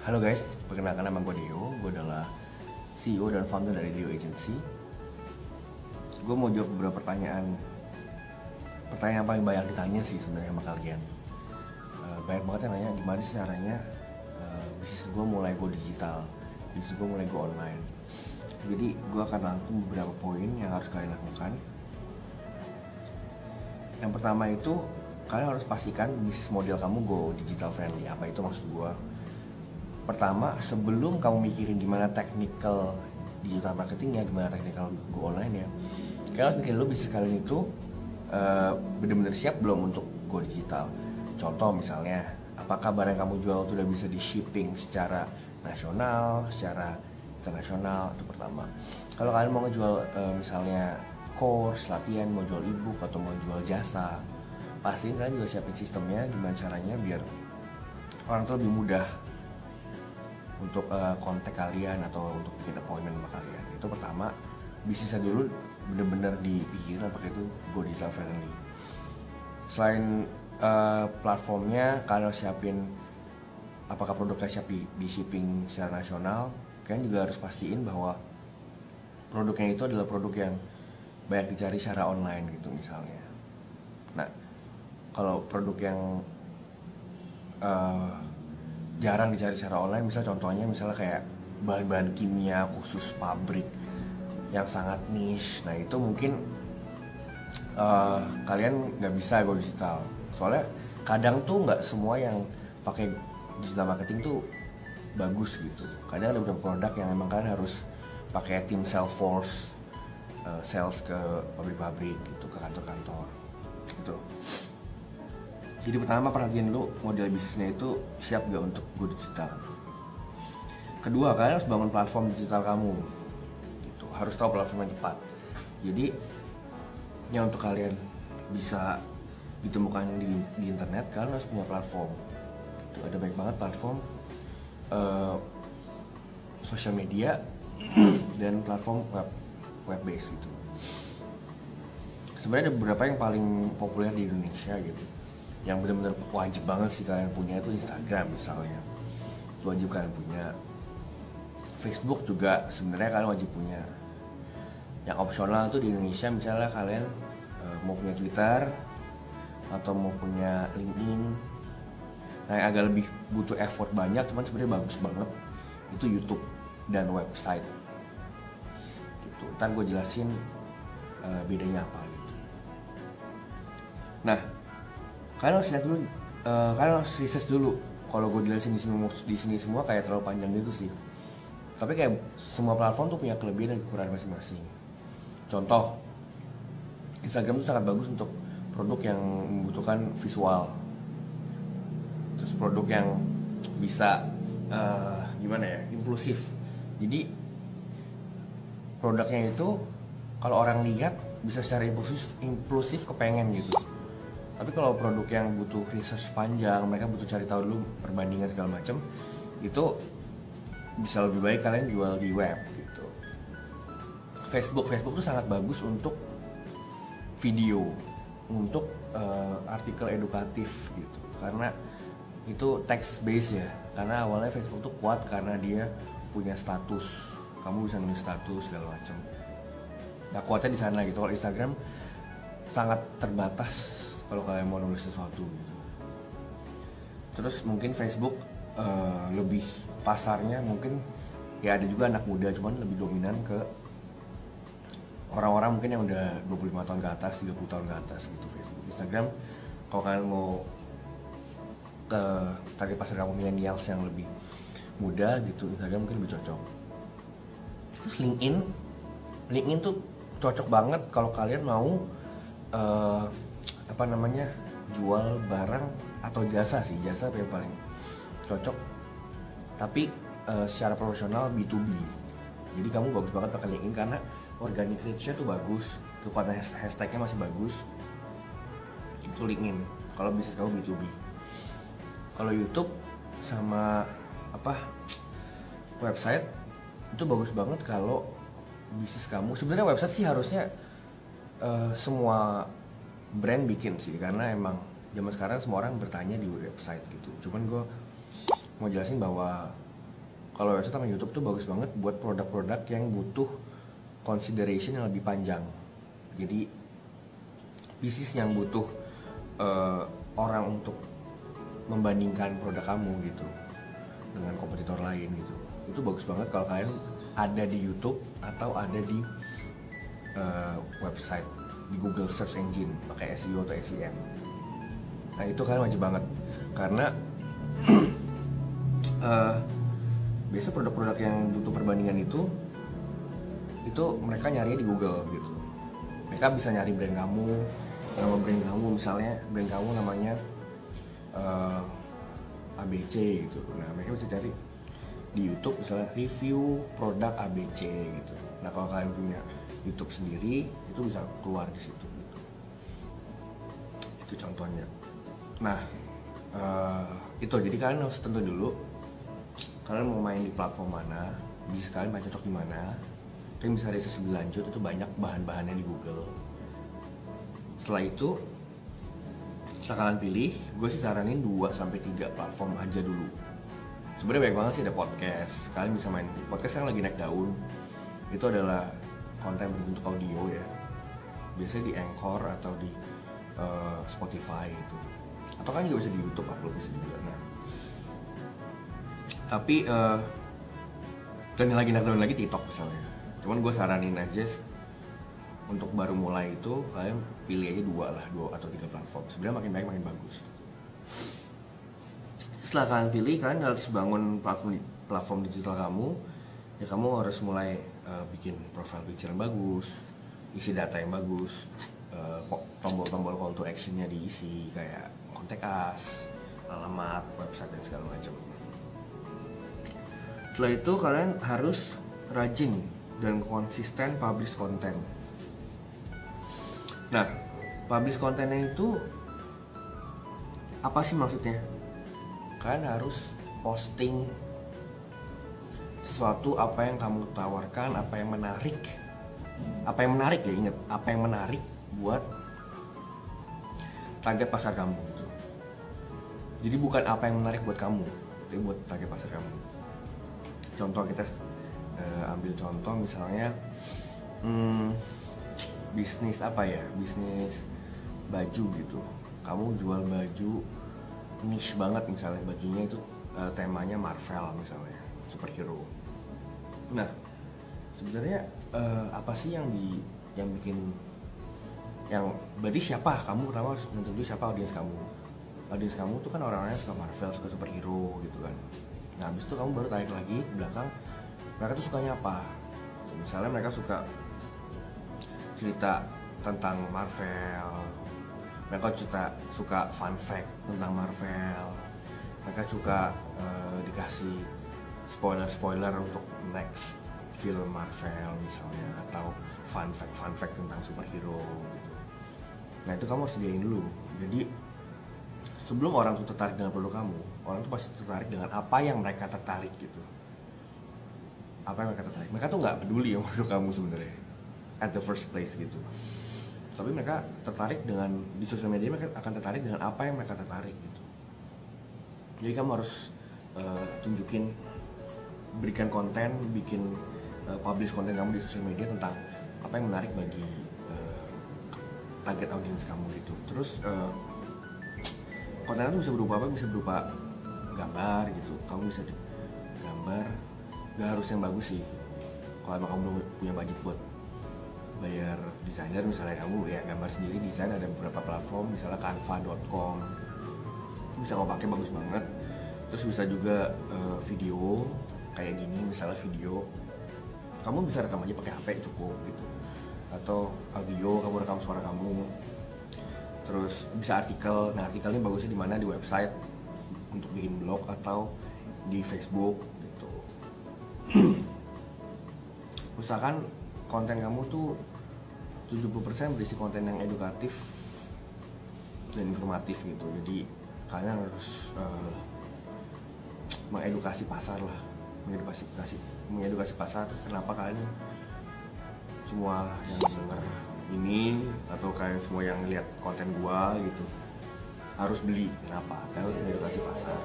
Halo guys, perkenalkan nama gue Dio Gue adalah CEO dan founder dari Dio Agency. Gue mau jawab beberapa pertanyaan. Pertanyaan paling banyak ditanya sih sebenarnya sama kalian. Uh, Banyak banget yang nanya gimana sih caranya uh, Bisnis gue mulai go digital Bisnis gue mulai go online. Jadi gue akan rangkum beberapa poin yang harus kalian lakukan. Yang pertama itu kalian harus pastikan bisnis model kamu go digital friendly. Apa itu maksud gue pertama sebelum kamu mikirin gimana technical digital marketingnya gimana technical go online ya kalian mikirin dulu bisnis kalian itu uh, benar-benar siap belum untuk go digital? Contoh misalnya apakah barang kamu jual sudah bisa di shipping secara nasional secara internasional? Itu pertama. Kalau kalian mau ngejual uh, misalnya course latihan mau jual ebook atau mau jual jasa pastiin kalian juga siapin sistemnya gimana caranya biar orang tuh lebih mudah untuk uh, kontak kalian atau untuk bikin appointment sama kalian. Itu pertama bisnisnya dulu bener-bener dipikirin apakah itu go digital friendly. Selain uh, platformnya kalian siapin apakah produknya siap di, di shipping secara nasional kalian juga harus pastiin bahwa produknya itu adalah produk yang banyak dicari secara online gitu misalnya. Nah kalau produk yang uh, jarang dicari secara online. Misal contohnya misalnya kayak bahan-bahan kimia khusus pabrik yang sangat niche. Nah itu mungkin uh, kalian nggak bisa go digital. Soalnya kadang tuh nggak semua yang pakai digital marketing tuh bagus gitu. Kadang ada beberapa produk yang emang kalian harus pakai tim sales force uh, sales ke pabrik-pabrik gitu ke kantor-kantor. Gitu jadi pertama perhatian dulu model bisnisnya itu siap gak untuk go digital? Kedua kalian harus bangun platform digital kamu. Gitu. Harus tahu platform yang tepat. Jadi yang untuk kalian bisa ditemukan di, di internet kalian harus punya platform. Gitu. Ada banyak banget platform uh, sosial media dan platform web web based gitu. Sebenarnya ada beberapa yang paling populer di Indonesia gitu yang benar-benar wajib banget sih kalian punya itu Instagram misalnya. Itu wajib kalian punya. Facebook juga sebenarnya kalian wajib punya. Yang opsional tuh di Indonesia misalnya kalian uh, mau punya Twitter atau mau punya LinkedIn. Nah yang agak lebih butuh effort banyak cuman sebenarnya bagus banget itu YouTube dan website. Gitu. Ntar gue jelasin uh, bedanya apa gitu. Nah kalian harus lihat dulu uh, kalian harus research dulu. Kalau gue jelasin di sini di sini semua kayak terlalu panjang gitu sih. Tapi kayak semua platform tuh punya kelebihan dan kekurangan masing-masing. Contoh Instagram itu sangat bagus untuk produk yang membutuhkan visual. Terus produk yang bisa uh, gimana ya impulsif jadi produknya itu kalau orang lihat bisa secara impulsif impulsif kepengen gitu tapi kalau produk yang butuh research panjang mereka butuh cari tahu dulu perbandingan segala macam itu bisa lebih baik kalian jual di web gitu. Facebook Facebook tuh sangat bagus untuk video untuk uh, artikel edukatif gitu. Karena itu text base ya. Karena awalnya Facebook tuh kuat karena dia punya status. Kamu bisa nulis status segala macam nah kuatnya di sana gitu. Kalau Instagram sangat terbatas kalau kalian mau nulis sesuatu gitu. Terus mungkin Facebook uh, lebih pasarnya mungkin ya ada juga anak muda cuman lebih dominan ke orang-orang mungkin yang udah 25 tahun ke atas 30 tahun ke atas gitu Facebook. Instagram kalau kalian mau ke target pasar kamu milenials yang lebih muda gitu Instagram mungkin lebih cocok. Terus LinkedIn LinkedIn tuh cocok banget kalau kalian mau uh, apa namanya jual barang atau jasa sih jasa yang paling cocok. Tapi uh, secara profesional B2B jadi kamu bagus banget pakai LinkedIn karena organic reach-nya tuh bagus kekuatan hashtagnya masih bagus. Itu LinkedIn. Kalau bisnis kamu B2B kalau YouTube sama apa website itu bagus banget kalau bisnis kamu. Sebenarnya website sih harusnya uh, semua brand bikin sih karena emang zaman sekarang semua orang bertanya di website gitu. Cuman gue mau jelasin bahwa kalau website sama YouTube tuh bagus banget buat produk-produk yang butuh consideration yang lebih panjang. Jadi bisnis yang butuh uh, orang untuk membandingkan produk kamu gitu dengan kompetitor lain gitu. Itu bagus banget kalau kalian ada di YouTube atau ada di uh, website di Google Search Engine pakai SEO atau SEM nah itu kalian wajib banget. Karena uh, biasa produk-produk yang butuh perbandingan itu itu mereka nyari di Google gitu. Mereka bisa nyari brand kamu nama brand kamu misalnya brand kamu namanya uh, eh, ABC gitu. Nah mereka bisa cari di YouTube misalnya review produk ABC gitu. Nah kalau kalian punya YouTube sendiri itu bisa keluar di situ gitu. Itu contohnya. Nah uh, itu. Jadi kalian harus tentu dulu kalian mau main di platform mana bisa kalian main cocok di mana kalian bisa riset lebih lanjut itu banyak bahan-bahannya di Google. Setelah itu setelah kalian pilih gue sih saranin 2 sampai tiga platform aja dulu. Sebenarnya banyak banget sih ada podcast. Kalian bisa main podcast yang lagi naik daun. Itu adalah konten berbentuk audio ya. Biasanya di Anchor atau di uh, Spotify itu atau kan juga bisa di YouTube upload bisa juga. Nah. Tapi uh, dan yang lagi daun lagi TikTok misalnya. Cuman gue saranin aja untuk baru mulai itu kalian pilih aja dua lah dua atau tiga platform. Sebenarnya makin baik makin bagus. Setelah kalian pilih kalian harus bangun platform platform digital kamu. Ya kamu harus mulai uh, bikin profile picture yang bagus isi data yang bagus uh, tombol-tombol call to actionnya diisi kayak kontak us alamat website dan segala macam setelah itu kalian harus rajin dan konsisten publish konten Nah, publish kontennya itu apa sih maksudnya? Kalian harus posting sesuatu apa yang kamu tawarkan, apa yang menarik. Apa yang menarik ya ingat, apa yang menarik buat target pasar kamu itu. Jadi bukan apa yang menarik buat kamu, tapi buat target pasar kamu. Contoh kita uh, ambil contoh misalnya hmm, bisnis apa ya bisnis baju gitu kamu jual baju niche banget misalnya bajunya itu uh, temanya Marvel misalnya superhero nah sebenarnya uh, apa sih yang di yang bikin yang berarti siapa? Kamu pertama harus menentukan siapa audiens kamu. Audiens kamu tuh kan orang-orang yang suka Marvel suka superhero gitu kan. Nah habis itu kamu baru tarik lagi ke belakang mereka tuh sukanya apa? Misalnya mereka suka cerita tentang Marvel mereka juga suka fun fact tentang Marvel mereka juga uh, dikasih spoiler-spoiler untuk next film Marvel misalnya atau fun fact fun fact tentang superhero gitu. Nah itu kamu harus sediain dulu. Jadi sebelum orang tuh tertarik dengan produk kamu, orang tuh pasti tertarik dengan apa yang mereka tertarik gitu. Apa yang mereka tertarik? Mereka tuh nggak peduli yang produk kamu sebenarnya at the first place gitu tapi mereka tertarik dengan di sosial media mereka akan tertarik dengan apa yang mereka tertarik gitu jadi kamu harus uh, tunjukin berikan konten bikin uh, publish konten kamu di sosial media tentang apa yang menarik bagi uh, target audiens kamu gitu. Terus uh, konten itu bisa berupa apa? Bisa berupa gambar gitu. Kamu bisa gambar gak harus yang bagus sih. Kalau emang kamu punya budget buat bayar desainer misalnya kamu ya gambar sendiri desain ada beberapa platform misalnya canva.com bisa kamu pakai bagus banget. Terus bisa juga uh, video kayak gini misalnya video kamu bisa rekam aja pakai HP cukup gitu. Atau audio kamu rekam suara kamu. Terus bisa artikel nah artikelnya bagusnya di mana? Di website untuk bikin blog atau di Facebook gitu. Usahakan konten kamu tuh 70% berisi konten yang edukatif dan informatif gitu. Jadi kalian harus uh, mengedukasi pasar lah mengedukasi mengedukasi pasar kenapa kalian semua yang dengar ini atau kalian semua yang lihat konten gua gitu harus beli. Kenapa? Kalian harus mengedukasi pasar.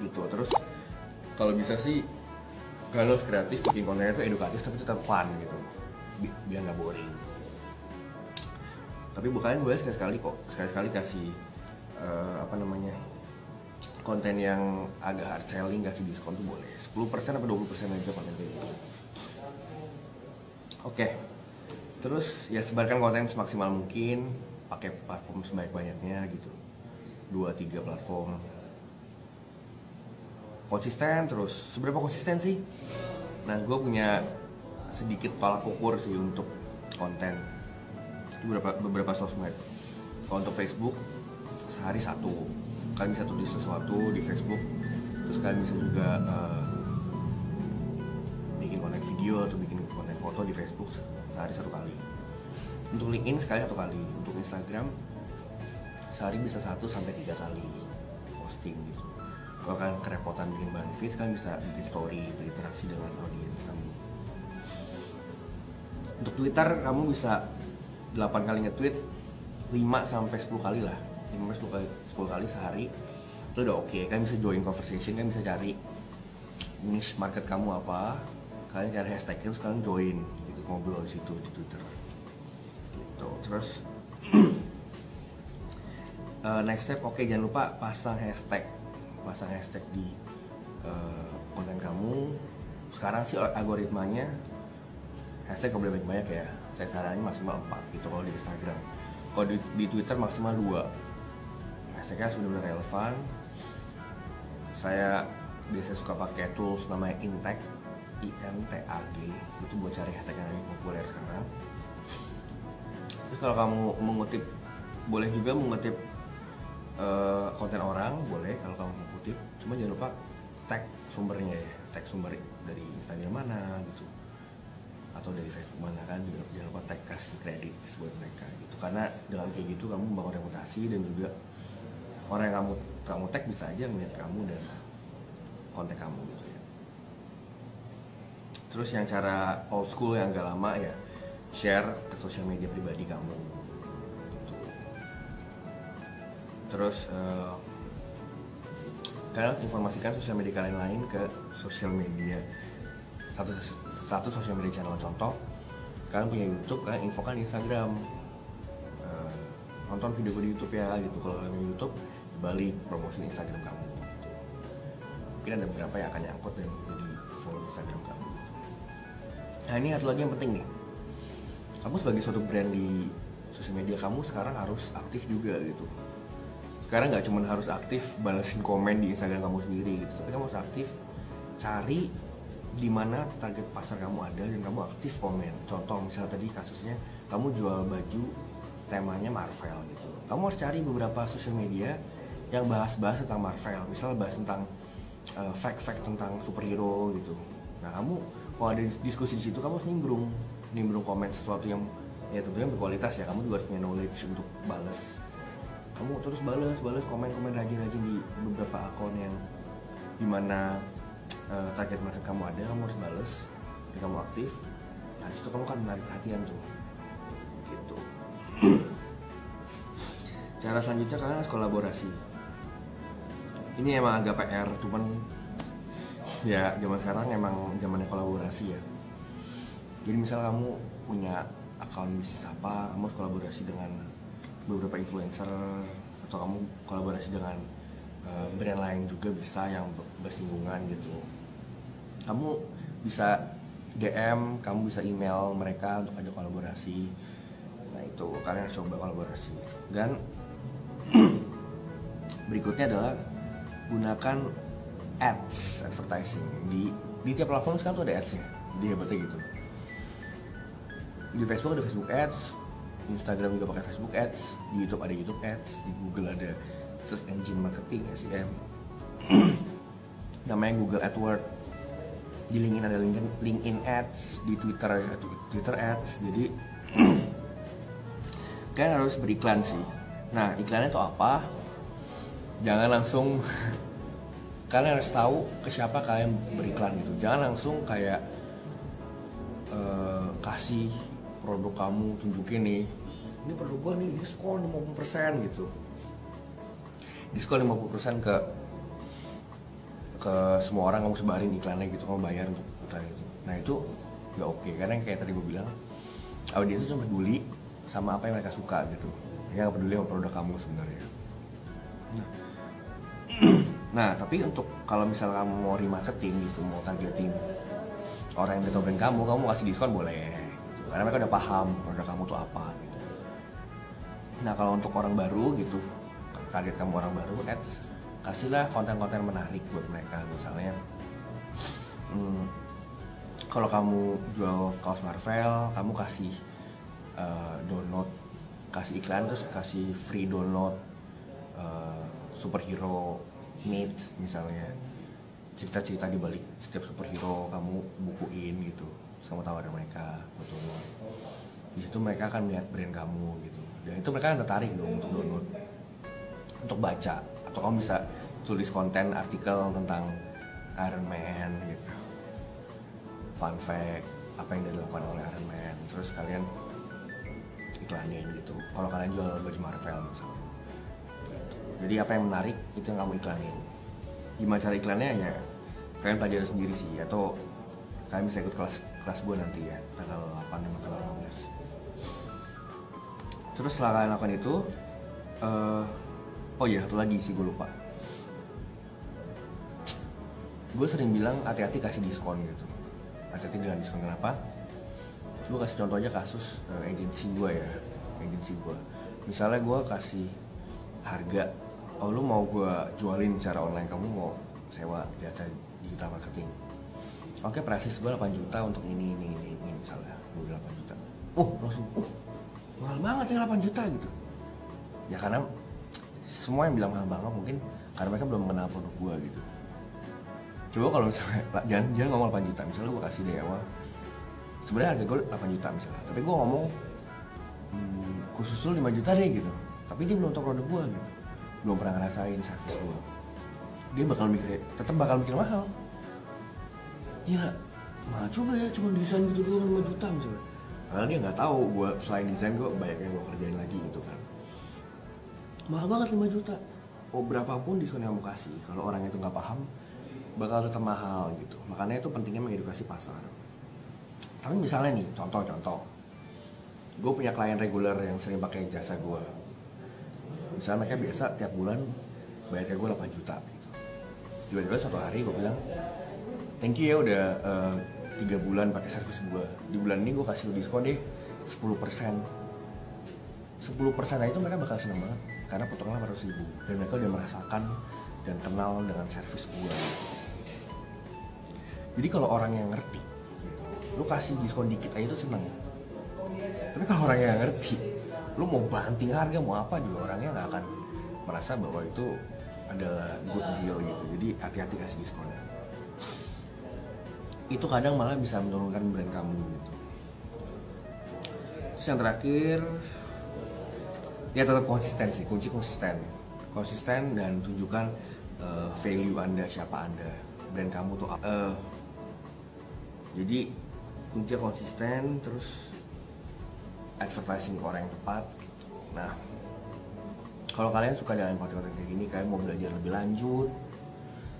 Gitu. Terus kalau bisa sih kalau kreatif bikin kontennya itu edukatif tapi tetap fun gitu. Bi biar nggak boring. Tapi bukan boleh sekali-sekali kok. Sekali-sekali kasih uh, apa namanya konten yang agak hard selling kasih diskon tuh boleh. 10% atau 20% aja konten kayak gitu. Oke. Terus ya sebarkan konten semaksimal mungkin pakai platform sebaik-banyaknya gitu. Dua tiga platform. Konsisten terus. Seberapa konsisten sih? Nah gue punya sedikit tolak ukur sih untuk konten. Beberapa beberapa sosmed. Kalau untuk Facebook sehari satu kalian bisa tulis sesuatu di Facebook. Terus kalian bisa juga uh, bikin konten video atau bikin konten foto di Facebook sehari satu kali. Untuk LinkedIn sekali satu kali. Untuk Instagram sehari bisa satu sampai tiga kali posting gitu. Kalau kalian kerepotan bikin bahan feed kalian bisa bikin story berinteraksi dengan audiens kamu. Untuk Twitter kamu bisa 8 kali nge-tweet 5 sampai 10 kali lah. 5 sampai 10 kali 10 kali sehari itu udah oke. Okay. kalian bisa join conversation kalian bisa cari niche market kamu apa? Kalian cari hashtag terus kalian join gitu ngobrol di situ di Twitter. Gitu. Terus uh, next step oke okay, jangan lupa pasang hashtag. Pasang hashtag di uh, konten kamu. Sekarang sih algoritmanya hashtag gak boleh banyak-banyak ya. Saya saranin maksimal 4 gitu kalau di Instagram. Kalau di, di Twitter maksimal 2 hashtagnya sudah benar relevan. Saya biasa suka pakai tools namanya Intag INTAG itu buat cari hashtag yang lebih populer sekarang. Terus kalau kamu mengutip boleh juga mengutip uh, konten orang boleh kalau kamu mengutip. Cuma jangan lupa tag sumbernya ya tag sumber dari Instagram mana gitu. Atau dari Facebook mana kan jangan lupa tag kasih kredit buat mereka gitu. Karena dengan kayak gitu kamu membangun reputasi dan juga orang yang kamu kamu tag bisa aja melihat kamu dan konten kamu gitu ya. Terus yang cara old school yang agak lama ya share ke sosial media pribadi kamu. Terus uh, kalian harus informasikan sosial media kalian lain ke sosial media. Satu satu sosial media channel contoh kalian punya YouTube kalian infokan di Instagram. Uh, nonton video gue di YouTube ya gitu. Kalau kalian punya YouTube balik promosi Instagram kamu gitu. mungkin ada beberapa yang akan nyangkut dan jadi follow Instagram kamu gitu. nah ini satu lagi yang penting nih kamu sebagai suatu brand di sosial media kamu sekarang harus aktif juga gitu sekarang nggak cuma harus aktif balasin komen di Instagram kamu sendiri gitu tapi kamu harus aktif cari di mana target pasar kamu ada dan kamu aktif komen contoh misalnya tadi kasusnya kamu jual baju temanya Marvel gitu kamu harus cari beberapa sosial media yang bahas-bahas tentang Marvel. Misal bahas tentang uh, fact-fact tentang superhero gitu. Nah kamu kalau ada diskusi di situ kamu harus nimbrung. Nimbrung komen sesuatu yang ya tentunya berkualitas ya. Kamu juga harus punya knowledge untuk balas kamu terus balas balas komen komen rajin-rajin di beberapa akun yang di mana uh, target market kamu ada kamu harus bales. Dan kamu aktif. Nah di situ kamu kan menarik perhatian tuh. Gitu. Cara selanjutnya kalian harus kolaborasi ini emang agak PR cuman ya zaman sekarang emang zamannya kolaborasi ya. Jadi misal kamu punya akun bisnis apa kamu harus kolaborasi dengan beberapa influencer atau kamu kolaborasi dengan uh, brand lain juga bisa yang bersinggungan gitu. Kamu bisa DM kamu bisa email mereka untuk ada kolaborasi. Nah itu kalian coba kolaborasi. Dan berikutnya adalah gunakan ads advertising di di tiap platform sekarang tuh ada ads ya jadi hebatnya gitu di Facebook ada Facebook ads Instagram juga pakai Facebook ads di YouTube ada YouTube ads di Google ada search engine marketing SEM namanya Google AdWords di LinkedIn ada LinkedIn, LinkedIn Ads, di Twitter ya Twitter Ads. Jadi kalian harus beriklan sih. Nah iklannya itu apa? Jangan langsung kalian harus tahu ke siapa kalian beriklan gitu. Jangan langsung kayak uh, kasih produk kamu tunjukin nih. Ini produk gua nih diskon 50% gitu. Diskon 50% ke ke semua orang kamu sebarin iklannya gitu kamu bayar untuk iklan itu nah itu nggak oke karena yang kayak tadi gue bilang audiens itu cuma peduli sama apa yang mereka suka gitu nggak peduli sama produk kamu sebenarnya nah, nah tapi untuk kalau misal kamu mau remarketing gitu mau targeting orang yang brand kamu kamu kasih diskon boleh gitu. karena mereka udah paham produk kamu tuh apa gitu nah kalau untuk orang baru gitu target kamu orang baru ads kasihlah konten-konten menarik buat mereka misalnya hmm, kalau kamu jual kaos Marvel kamu kasih uh, download kasih iklan terus kasih free download uh, superhero meet misalnya. Cerita-cerita di balik setiap superhero kamu bukuin gitu. Terus kamu tawarin mereka betul di situ mereka akan melihat brand kamu gitu. Dan itu mereka akan tertarik dong untuk download. Untuk baca. Atau kamu bisa tulis konten artikel tentang Iron Man gitu. Fun fact apa yang dilakukan oleh Iron Man. Terus kalian iklanin gitu. Kalau kalian jual baju Marvel misalnya. Jadi apa yang menarik itu yang kamu iklanin. Gimana cara iklannya? Ya kalian pelajari sendiri sih. Atau kalian bisa ikut kelas kelas gue nanti ya tanggal 8 dan tanggal 15 terus setelah kalian lakukan itu uh, oh iya satu lagi sih gue lupa. Gue sering bilang hati-hati kasih diskon gitu. Hati-hati dengan diskon. Kenapa? Gue kasih contoh aja kasus uh, agensi gue ya agensi gue misalnya gue kasih harga oh lu mau gue jualin secara online kamu mau sewa jasa digital marketing? Oke prices gue 8 juta untuk ini ini ini, ini misalnya. Gue 8 juta. Oh langsung uh mahal banget ya 8 juta gitu. Ya karena semua yang bilang mahal banget mungkin karena mereka belum mengenal produk gue gitu. Coba kalau misalnya jangan jangan ngomong 8 juta. Misalnya gue kasih deh awal sebenarnya harga gue 8 juta misalnya. Tapi gue ngomong hmm, khusus lu 5 juta deh gitu. Tapi dia belum tahu produk gue gitu belum pernah ngerasain servis gue dia bakal mikir tetap bakal mikir mahal. Iya mahal juga ya cuma desain gitu doang 5 juta misalnya. Padahal dia nggak tahu gue selain desain gue banyak yang gue kerjain lagi gitu kan. Mahal banget 5 juta. Oh berapapun diskon yang kamu kasih kalau orang itu nggak paham bakal tetap mahal gitu. Makanya itu pentingnya mengedukasi pasar. Tapi misalnya nih contoh-contoh. Gue punya klien reguler yang sering pakai jasa gue misalnya mereka biasa tiap bulan bayar ke gue 8 juta gitu. Tiba-tiba suatu hari gue bilang thank you ya udah uh, tiga bulan pakai servis gue di bulan ini gue kasih diskon deh 10% 10% persen itu mereka bakal seneng banget karena potongan 800 ribu. Dan mereka udah merasakan dan kenal dengan servis gue jadi kalau orang yang ngerti gitu, lu kasih diskon dikit aja itu seneng tapi kalau orang yang ngerti lu mau banting harga mau apa juga orangnya nggak akan merasa bahwa itu adalah good deal gitu. Jadi hati-hati kasih diskon itu kadang malah bisa menurunkan brand kamu gitu. Terus yang terakhir ya tetap konsisten sih kunci konsisten. Konsisten dan tunjukkan uh, value anda siapa anda brand kamu tuh uh, jadi kunci konsisten terus advertising orang yang tepat. Nah kalau kalian suka dengan konten-konten kayak gini kalian mau belajar lebih lanjut.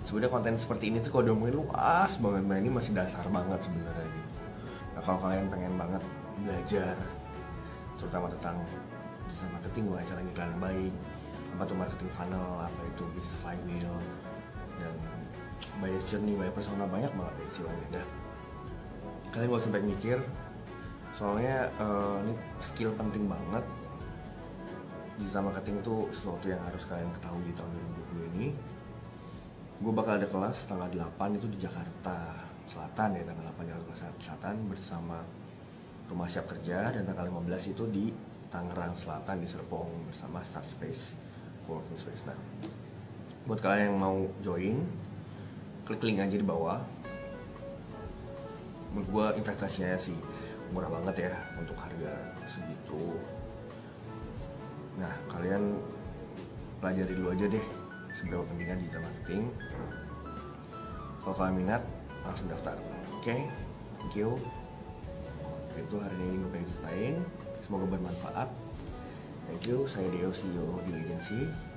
Sebenarnya konten seperti ini tuh kalau mungkin luas banget. Nah ini masih dasar banget sebenarnya gitu. Nah kalau kalian pengen banget belajar terutama tentang bisnis marketing gimana cara iklan yang baik apa tuh marketing funnel apa itu bisnis flywheel dan buyer journey buyer persona banyak banget deh istilahnya dah kalian gak usah banyak mikir soalnya uh, ini skill penting banget. Digital marketing itu sesuatu yang harus kalian ketahui di tahun 2020 ini. Gue bakal ada kelas tanggal 8 itu di Jakarta Selatan ya tanggal 8 Jakarta Selatan bersama Rumah Siap Kerja. Dan tanggal 15 itu di Tangerang Selatan di Serpong bersama Start Space Working Space. Nah buat kalian yang mau join klik link aja di bawah. Menurut gue investasinya sih murah banget ya untuk harga segitu. Nah kalian pelajari dulu aja deh seberapa pentingnya digital marketing. Kalau kalian minat langsung daftar. Oke? Okay? thank you. Itu hari ini gue pengen ceritain. Semoga bermanfaat. Thank you. Saya Deo CEO di agency